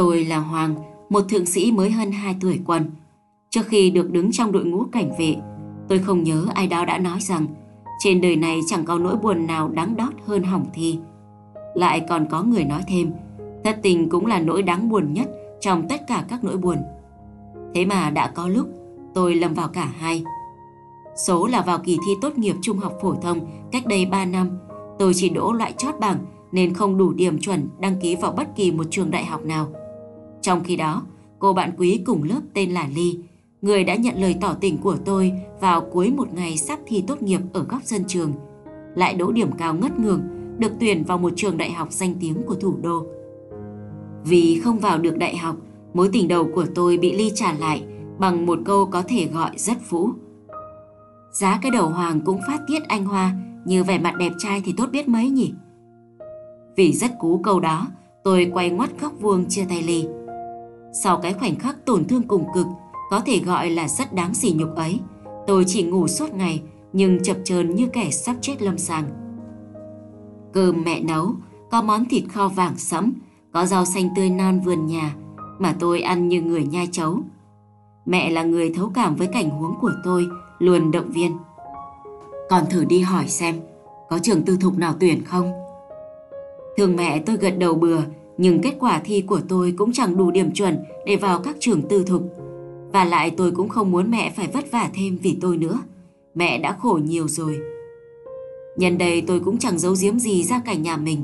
Tôi là Hoàng, một thượng sĩ mới hơn 2 tuổi quân. Trước khi được đứng trong đội ngũ cảnh vệ, tôi không nhớ ai đó đã nói rằng trên đời này chẳng có nỗi buồn nào đáng đót hơn hỏng thi. Lại còn có người nói thêm, thất tình cũng là nỗi đáng buồn nhất trong tất cả các nỗi buồn. Thế mà đã có lúc tôi lầm vào cả hai. Số là vào kỳ thi tốt nghiệp trung học phổ thông cách đây 3 năm, tôi chỉ đỗ loại chót bảng nên không đủ điểm chuẩn đăng ký vào bất kỳ một trường đại học nào. Trong khi đó, cô bạn quý cùng lớp tên là Ly, người đã nhận lời tỏ tình của tôi vào cuối một ngày sắp thi tốt nghiệp ở góc sân trường, lại đỗ điểm cao ngất ngường, được tuyển vào một trường đại học danh tiếng của thủ đô. Vì không vào được đại học, mối tình đầu của tôi bị Ly trả lại bằng một câu có thể gọi rất phũ. Giá cái đầu hoàng cũng phát tiết anh Hoa, như vẻ mặt đẹp trai thì tốt biết mấy nhỉ? Vì rất cú câu đó, tôi quay ngoắt góc vuông chia tay Ly. Sau cái khoảnh khắc tổn thương cùng cực, có thể gọi là rất đáng sỉ nhục ấy, tôi chỉ ngủ suốt ngày nhưng chập chờn như kẻ sắp chết lâm sàng. Cơm mẹ nấu, có món thịt kho vàng sẫm, có rau xanh tươi non vườn nhà mà tôi ăn như người nhai chấu. Mẹ là người thấu cảm với cảnh huống của tôi, luôn động viên. Còn thử đi hỏi xem, có trường tư thục nào tuyển không? Thường mẹ tôi gật đầu bừa, nhưng kết quả thi của tôi cũng chẳng đủ điểm chuẩn để vào các trường tư thục. Và lại tôi cũng không muốn mẹ phải vất vả thêm vì tôi nữa. Mẹ đã khổ nhiều rồi. Nhân đây tôi cũng chẳng giấu giếm gì ra cảnh nhà mình.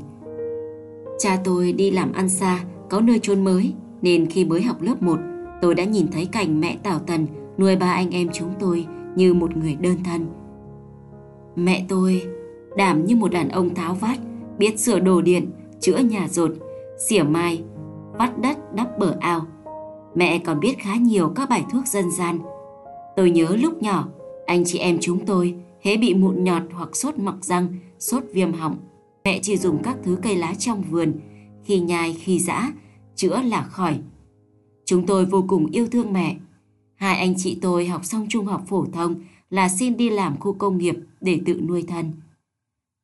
Cha tôi đi làm ăn xa, có nơi chôn mới, nên khi mới học lớp 1, tôi đã nhìn thấy cảnh mẹ Tảo Tần nuôi ba anh em chúng tôi như một người đơn thân. Mẹ tôi đảm như một đàn ông tháo vát, biết sửa đồ điện, chữa nhà rột, xỉa mai, vắt đất đắp bờ ao. Mẹ còn biết khá nhiều các bài thuốc dân gian. Tôi nhớ lúc nhỏ, anh chị em chúng tôi hễ bị mụn nhọt hoặc sốt mọc răng, sốt viêm họng. Mẹ chỉ dùng các thứ cây lá trong vườn, khi nhai khi giã, chữa là khỏi. Chúng tôi vô cùng yêu thương mẹ. Hai anh chị tôi học xong trung học phổ thông là xin đi làm khu công nghiệp để tự nuôi thân.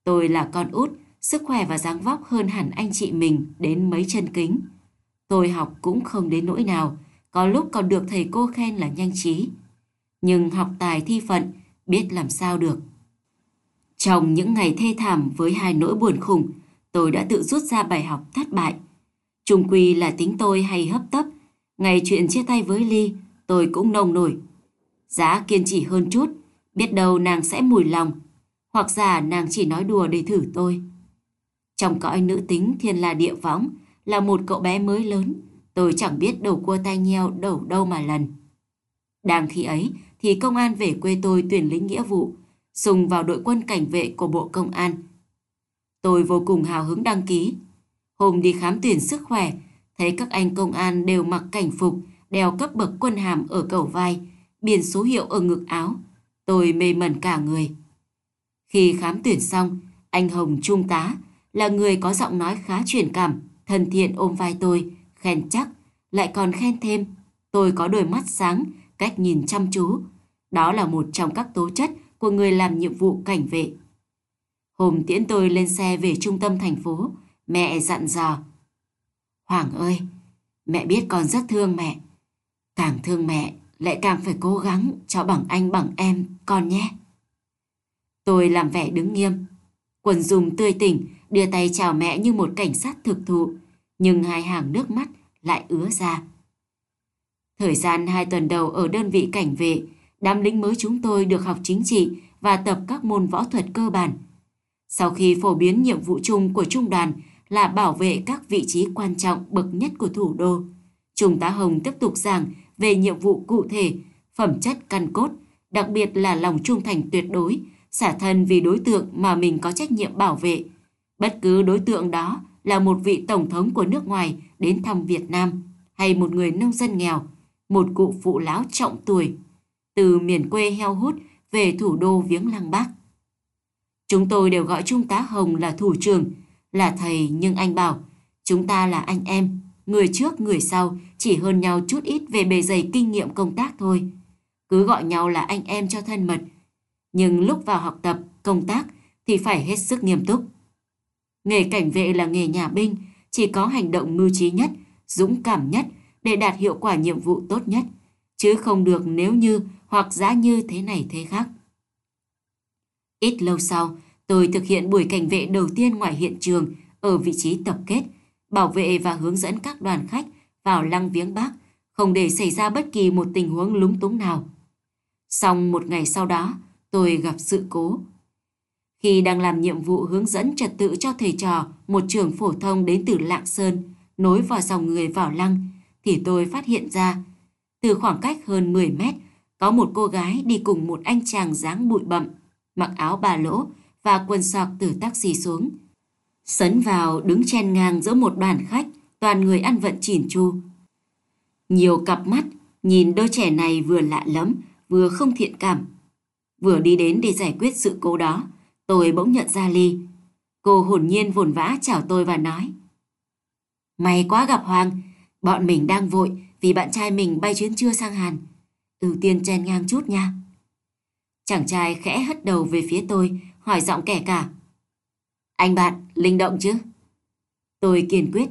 Tôi là con út, sức khỏe và dáng vóc hơn hẳn anh chị mình đến mấy chân kính. Tôi học cũng không đến nỗi nào, có lúc còn được thầy cô khen là nhanh trí. Nhưng học tài thi phận, biết làm sao được. Trong những ngày thê thảm với hai nỗi buồn khủng, tôi đã tự rút ra bài học thất bại. Trung quy là tính tôi hay hấp tấp, ngày chuyện chia tay với Ly, tôi cũng nồng nổi. Giá kiên trì hơn chút, biết đâu nàng sẽ mùi lòng, hoặc giả nàng chỉ nói đùa để thử tôi. Trong cõi nữ tính thiên la địa võng là một cậu bé mới lớn, tôi chẳng biết đầu cua tay nheo đầu đâu mà lần. Đang khi ấy thì công an về quê tôi tuyển lính nghĩa vụ, sùng vào đội quân cảnh vệ của Bộ Công an. Tôi vô cùng hào hứng đăng ký. Hôm đi khám tuyển sức khỏe, thấy các anh công an đều mặc cảnh phục, đeo cấp bậc quân hàm ở cầu vai, biển số hiệu ở ngực áo. Tôi mê mẩn cả người. Khi khám tuyển xong, anh Hồng Trung tá là người có giọng nói khá truyền cảm, thân thiện ôm vai tôi, khen chắc, lại còn khen thêm. Tôi có đôi mắt sáng, cách nhìn chăm chú. Đó là một trong các tố chất của người làm nhiệm vụ cảnh vệ. Hôm tiễn tôi lên xe về trung tâm thành phố, mẹ dặn dò. Hoàng ơi, mẹ biết con rất thương mẹ. Càng thương mẹ, lại càng phải cố gắng cho bằng anh bằng em, con nhé. Tôi làm vẻ đứng nghiêm. Quần dùng tươi tỉnh, đưa tay chào mẹ như một cảnh sát thực thụ, nhưng hai hàng nước mắt lại ứa ra. Thời gian hai tuần đầu ở đơn vị cảnh vệ, đám lính mới chúng tôi được học chính trị và tập các môn võ thuật cơ bản. Sau khi phổ biến nhiệm vụ chung của trung đoàn là bảo vệ các vị trí quan trọng bậc nhất của thủ đô, Trung tá Hồng tiếp tục giảng về nhiệm vụ cụ thể, phẩm chất căn cốt, đặc biệt là lòng trung thành tuyệt đối, xả thân vì đối tượng mà mình có trách nhiệm bảo vệ. Bất cứ đối tượng đó là một vị tổng thống của nước ngoài đến thăm Việt Nam hay một người nông dân nghèo, một cụ phụ lão trọng tuổi, từ miền quê heo hút về thủ đô viếng lăng bác. Chúng tôi đều gọi Trung tá Hồng là thủ trưởng, là thầy nhưng anh bảo chúng ta là anh em, người trước người sau chỉ hơn nhau chút ít về bề dày kinh nghiệm công tác thôi. Cứ gọi nhau là anh em cho thân mật. Nhưng lúc vào học tập, công tác thì phải hết sức nghiêm túc. Nghề cảnh vệ là nghề nhà binh, chỉ có hành động mưu trí nhất, dũng cảm nhất để đạt hiệu quả nhiệm vụ tốt nhất, chứ không được nếu như hoặc giá như thế này thế khác. Ít lâu sau, tôi thực hiện buổi cảnh vệ đầu tiên ngoài hiện trường ở vị trí tập kết, bảo vệ và hướng dẫn các đoàn khách vào lăng viếng bác, không để xảy ra bất kỳ một tình huống lúng túng nào. Xong một ngày sau đó, tôi gặp sự cố. Khi đang làm nhiệm vụ hướng dẫn trật tự cho thầy trò một trường phổ thông đến từ Lạng Sơn, nối vào dòng người vào lăng, thì tôi phát hiện ra, từ khoảng cách hơn 10 mét, có một cô gái đi cùng một anh chàng dáng bụi bậm, mặc áo bà lỗ và quần sọc từ taxi xuống. Sấn vào đứng chen ngang giữa một đoàn khách, toàn người ăn vận chỉn chu. Nhiều cặp mắt nhìn đôi trẻ này vừa lạ lẫm, vừa không thiện cảm. Vừa đi đến để giải quyết sự cố đó, tôi bỗng nhận ra Ly. Cô hồn nhiên vồn vã chào tôi và nói. May quá gặp Hoàng, bọn mình đang vội vì bạn trai mình bay chuyến trưa sang Hàn. Ưu tiên chen ngang chút nha. Chàng trai khẽ hất đầu về phía tôi, hỏi giọng kẻ cả. Anh bạn, linh động chứ? Tôi kiên quyết.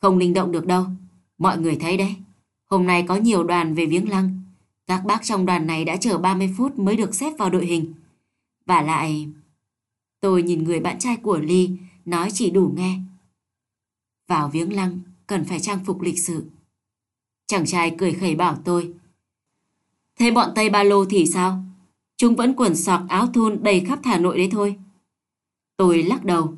Không linh động được đâu, mọi người thấy đấy. Hôm nay có nhiều đoàn về viếng lăng. Các bác trong đoàn này đã chờ 30 phút mới được xếp vào đội hình. Và lại... Tôi nhìn người bạn trai của Ly, nói chỉ đủ nghe. Vào viếng lăng, cần phải trang phục lịch sự. Chàng trai cười khẩy bảo tôi. Thế bọn Tây Ba Lô thì sao? Chúng vẫn quần sọc áo thun đầy khắp Hà Nội đấy thôi. Tôi lắc đầu.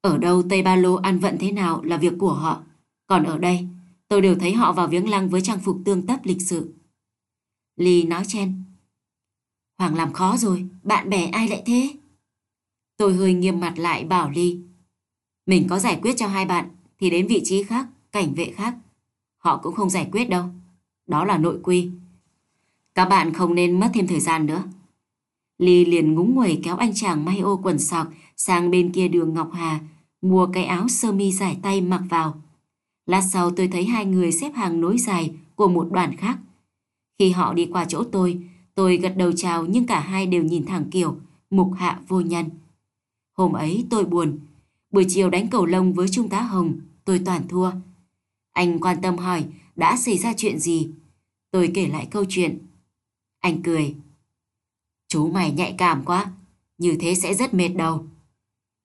Ở đâu Tây Ba Lô ăn vận thế nào là việc của họ. Còn ở đây, tôi đều thấy họ vào viếng lăng với trang phục tương tác lịch sự. Ly nói chen. Hoàng làm khó rồi, bạn bè ai lại thế? Tôi hơi nghiêm mặt lại bảo Ly. Mình có giải quyết cho hai bạn thì đến vị trí khác, cảnh vệ khác. Họ cũng không giải quyết đâu. Đó là nội quy. Các bạn không nên mất thêm thời gian nữa. Ly liền ngúng nguẩy kéo anh chàng may ô quần sọc sang bên kia đường Ngọc Hà, mua cái áo sơ mi dài tay mặc vào. Lát sau tôi thấy hai người xếp hàng nối dài của một đoàn khác. Khi họ đi qua chỗ tôi, tôi gật đầu chào nhưng cả hai đều nhìn thẳng kiểu mục hạ vô nhân. Hôm ấy tôi buồn. Buổi chiều đánh cầu lông với Trung tá Hồng, tôi toàn thua. Anh quan tâm hỏi đã xảy ra chuyện gì. Tôi kể lại câu chuyện. Anh cười. Chú mày nhạy cảm quá, như thế sẽ rất mệt đầu.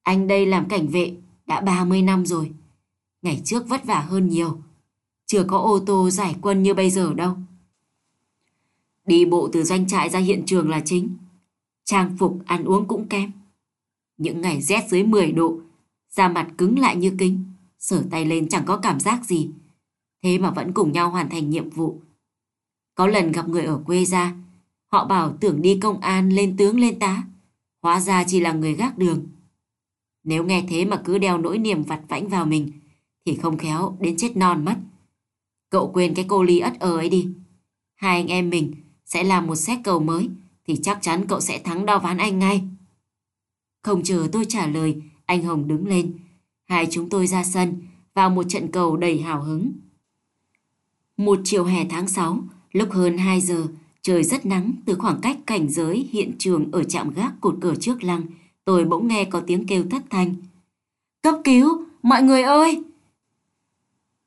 Anh đây làm cảnh vệ đã 30 năm rồi. Ngày trước vất vả hơn nhiều. Chưa có ô tô giải quân như bây giờ đâu. Đi bộ từ doanh trại ra hiện trường là chính. Trang phục ăn uống cũng kém. Những ngày rét dưới 10 độ, da mặt cứng lại như kính, sửa tay lên chẳng có cảm giác gì. Thế mà vẫn cùng nhau hoàn thành nhiệm vụ. Có lần gặp người ở quê ra, họ bảo tưởng đi công an lên tướng lên tá. Hóa ra chỉ là người gác đường. Nếu nghe thế mà cứ đeo nỗi niềm vặt vãnh vào mình, thì không khéo đến chết non mất. Cậu quên cái cô ly ất ơ ấy đi. Hai anh em mình sẽ là một xét cầu mới, thì chắc chắn cậu sẽ thắng đo ván anh ngay. Không chờ tôi trả lời, anh Hồng đứng lên. Hai chúng tôi ra sân, vào một trận cầu đầy hào hứng. Một chiều hè tháng 6, lúc hơn 2 giờ, trời rất nắng từ khoảng cách cảnh giới hiện trường ở trạm gác cột cờ trước lăng, tôi bỗng nghe có tiếng kêu thất thanh. Cấp cứu, mọi người ơi!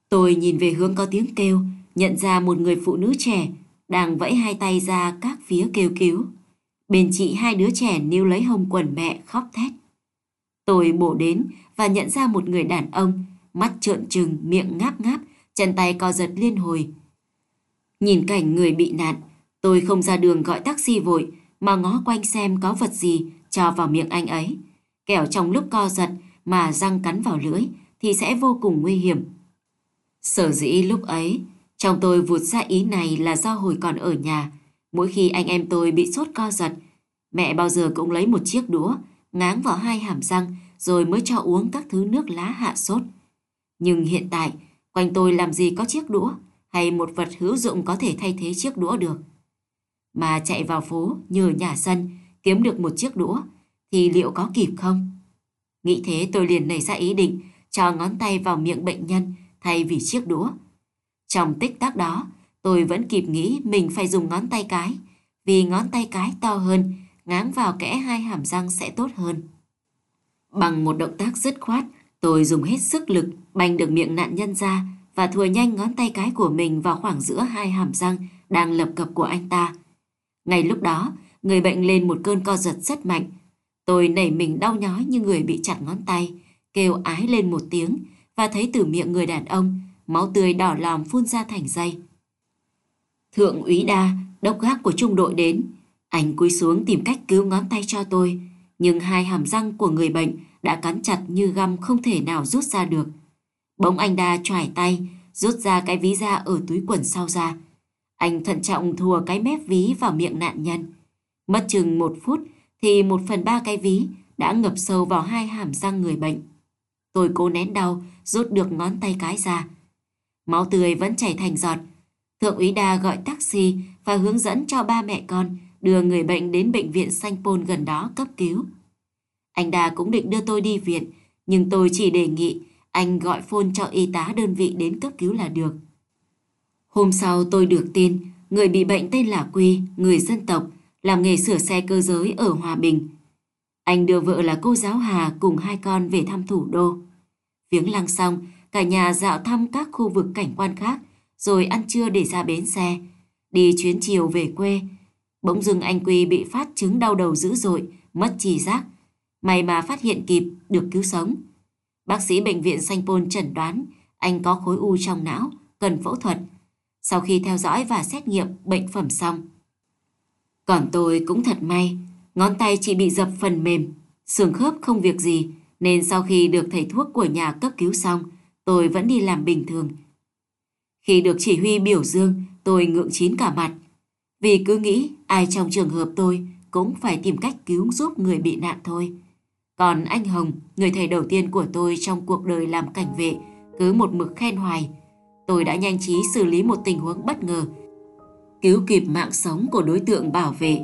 Tôi nhìn về hướng có tiếng kêu, nhận ra một người phụ nữ trẻ đang vẫy hai tay ra các phía kêu cứu. Bên chị hai đứa trẻ níu lấy hông quần mẹ khóc thét. Tôi bổ đến và nhận ra một người đàn ông, mắt trợn trừng, miệng ngáp ngáp, chân tay co giật liên hồi. Nhìn cảnh người bị nạn, tôi không ra đường gọi taxi vội mà ngó quanh xem có vật gì cho vào miệng anh ấy. Kẻo trong lúc co giật mà răng cắn vào lưỡi thì sẽ vô cùng nguy hiểm. Sở dĩ lúc ấy, trong tôi vụt ra ý này là do hồi còn ở nhà, mỗi khi anh em tôi bị sốt co giật, mẹ bao giờ cũng lấy một chiếc đũa, ngáng vào hai hàm răng rồi mới cho uống các thứ nước lá hạ sốt. Nhưng hiện tại, quanh tôi làm gì có chiếc đũa hay một vật hữu dụng có thể thay thế chiếc đũa được. Mà chạy vào phố nhờ nhà sân kiếm được một chiếc đũa thì liệu có kịp không? Nghĩ thế tôi liền nảy ra ý định cho ngón tay vào miệng bệnh nhân thay vì chiếc đũa. Trong tích tắc đó, tôi vẫn kịp nghĩ mình phải dùng ngón tay cái, vì ngón tay cái to hơn, ngáng vào kẽ hai hàm răng sẽ tốt hơn. Bằng một động tác dứt khoát, tôi dùng hết sức lực banh được miệng nạn nhân ra và thùa nhanh ngón tay cái của mình vào khoảng giữa hai hàm răng đang lập cập của anh ta. Ngay lúc đó, người bệnh lên một cơn co giật rất mạnh. Tôi nảy mình đau nhói như người bị chặt ngón tay, kêu ái lên một tiếng và thấy từ miệng người đàn ông, máu tươi đỏ lòm phun ra thành dây. Thượng úy đa, đốc gác của trung đội đến. Anh cúi xuống tìm cách cứu ngón tay cho tôi, nhưng hai hàm răng của người bệnh đã cắn chặt như găm không thể nào rút ra được. Bỗng anh đa choải tay, rút ra cái ví da ở túi quần sau ra. Anh thận trọng thùa cái mép ví vào miệng nạn nhân. Mất chừng một phút thì một phần ba cái ví đã ngập sâu vào hai hàm răng người bệnh. Tôi cố nén đau, rút được ngón tay cái ra. Máu tươi vẫn chảy thành giọt. Thượng úy đa gọi taxi và hướng dẫn cho ba mẹ con đưa người bệnh đến bệnh viện Sanh Pôn gần đó cấp cứu. Anh Đa cũng định đưa tôi đi viện, nhưng tôi chỉ đề nghị anh gọi phone cho y tá đơn vị đến cấp cứu là được. Hôm sau tôi được tin người bị bệnh tên là Quy, người dân tộc, làm nghề sửa xe cơ giới ở Hòa Bình. Anh đưa vợ là cô giáo Hà cùng hai con về thăm thủ đô. Viếng lăng xong, cả nhà dạo thăm các khu vực cảnh quan khác, rồi ăn trưa để ra bến xe. Đi chuyến chiều về quê, bỗng dưng anh Quy bị phát chứng đau đầu dữ dội, mất trí giác. May mà phát hiện kịp, được cứu sống. Bác sĩ bệnh viện Sanh Pôn chẩn đoán anh có khối u trong não, cần phẫu thuật. Sau khi theo dõi và xét nghiệm bệnh phẩm xong. Còn tôi cũng thật may, ngón tay chỉ bị dập phần mềm, xương khớp không việc gì, nên sau khi được thầy thuốc của nhà cấp cứu xong, tôi vẫn đi làm bình thường. Khi được chỉ huy biểu dương, tôi ngượng chín cả mặt. Vì cứ nghĩ ai trong trường hợp tôi cũng phải tìm cách cứu giúp người bị nạn thôi. Còn anh Hồng, người thầy đầu tiên của tôi trong cuộc đời làm cảnh vệ, cứ một mực khen hoài. Tôi đã nhanh trí xử lý một tình huống bất ngờ, cứu kịp mạng sống của đối tượng bảo vệ.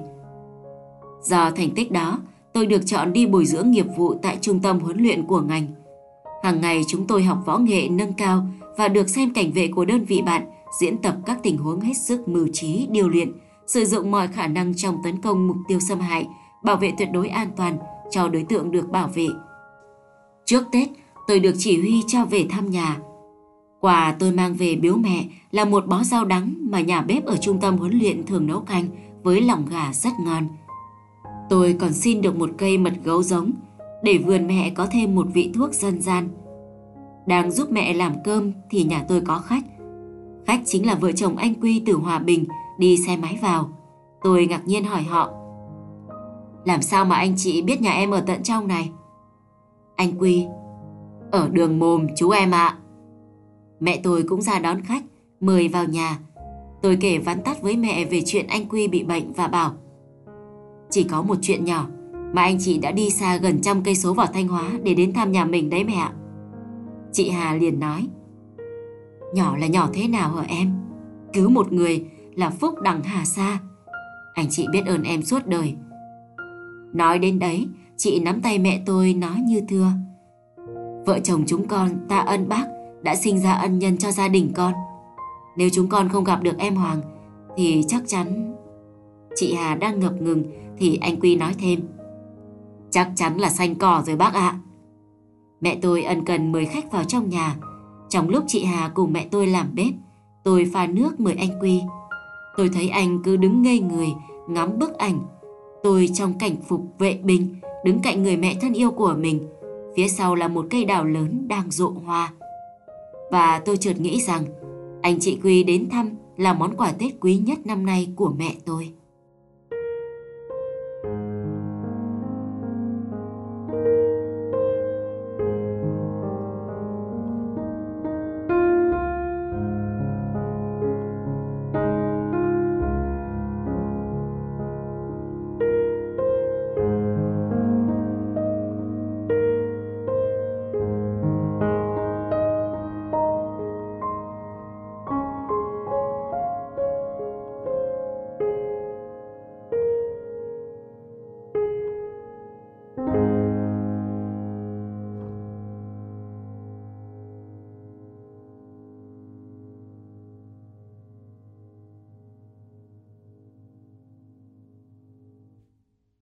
Do thành tích đó, tôi được chọn đi bồi dưỡng nghiệp vụ tại trung tâm huấn luyện của ngành. Hàng ngày chúng tôi học võ nghệ nâng cao và được xem cảnh vệ của đơn vị bạn diễn tập các tình huống hết sức mưu trí, điều luyện, sử dụng mọi khả năng trong tấn công mục tiêu xâm hại, bảo vệ tuyệt đối an toàn cho đối tượng được bảo vệ. Trước Tết, tôi được chỉ huy cho về thăm nhà. Quà tôi mang về biếu mẹ là một bó rau đắng mà nhà bếp ở trung tâm huấn luyện thường nấu canh với lòng gà rất ngon. Tôi còn xin được một cây mật gấu giống để vườn mẹ có thêm một vị thuốc dân gian. Đang giúp mẹ làm cơm thì nhà tôi có khách. Khách chính là vợ chồng anh Quy từ Hòa Bình đi xe máy vào. Tôi ngạc nhiên hỏi họ. Làm sao mà anh chị biết nhà em ở tận trong này? Anh Quy. Ở đường mồm chú em ạ. Mẹ tôi cũng ra đón khách, mời vào nhà. Tôi kể vắn tắt với mẹ về chuyện anh Quy bị bệnh và bảo Chỉ có một chuyện nhỏ mà anh chị đã đi xa gần trăm cây số vào Thanh Hóa để đến thăm nhà mình đấy mẹ ạ. Chị Hà liền nói Nhỏ là nhỏ thế nào hả em? Cứu một người là phúc đằng hà xa. Anh chị biết ơn em suốt đời. Nói đến đấy, chị nắm tay mẹ tôi nói như thưa. Vợ chồng chúng con ta ân bác đã sinh ra ân nhân cho gia đình con. Nếu chúng con không gặp được em Hoàng thì chắc chắn... Chị Hà đang ngập ngừng thì anh Quy nói thêm. Chắc chắn là xanh cỏ rồi bác ạ. Mẹ tôi ân cần mời khách vào trong nhà. Trong lúc chị Hà cùng mẹ tôi làm bếp, tôi pha nước mời anh Quy. Tôi thấy anh cứ đứng ngây người, ngắm bức ảnh. Tôi trong cảnh phục vệ binh, đứng cạnh người mẹ thân yêu của mình. Phía sau là một cây đào lớn đang rộ hoa. Và tôi chợt nghĩ rằng, anh chị Quy đến thăm là món quà Tết quý nhất năm nay của mẹ tôi.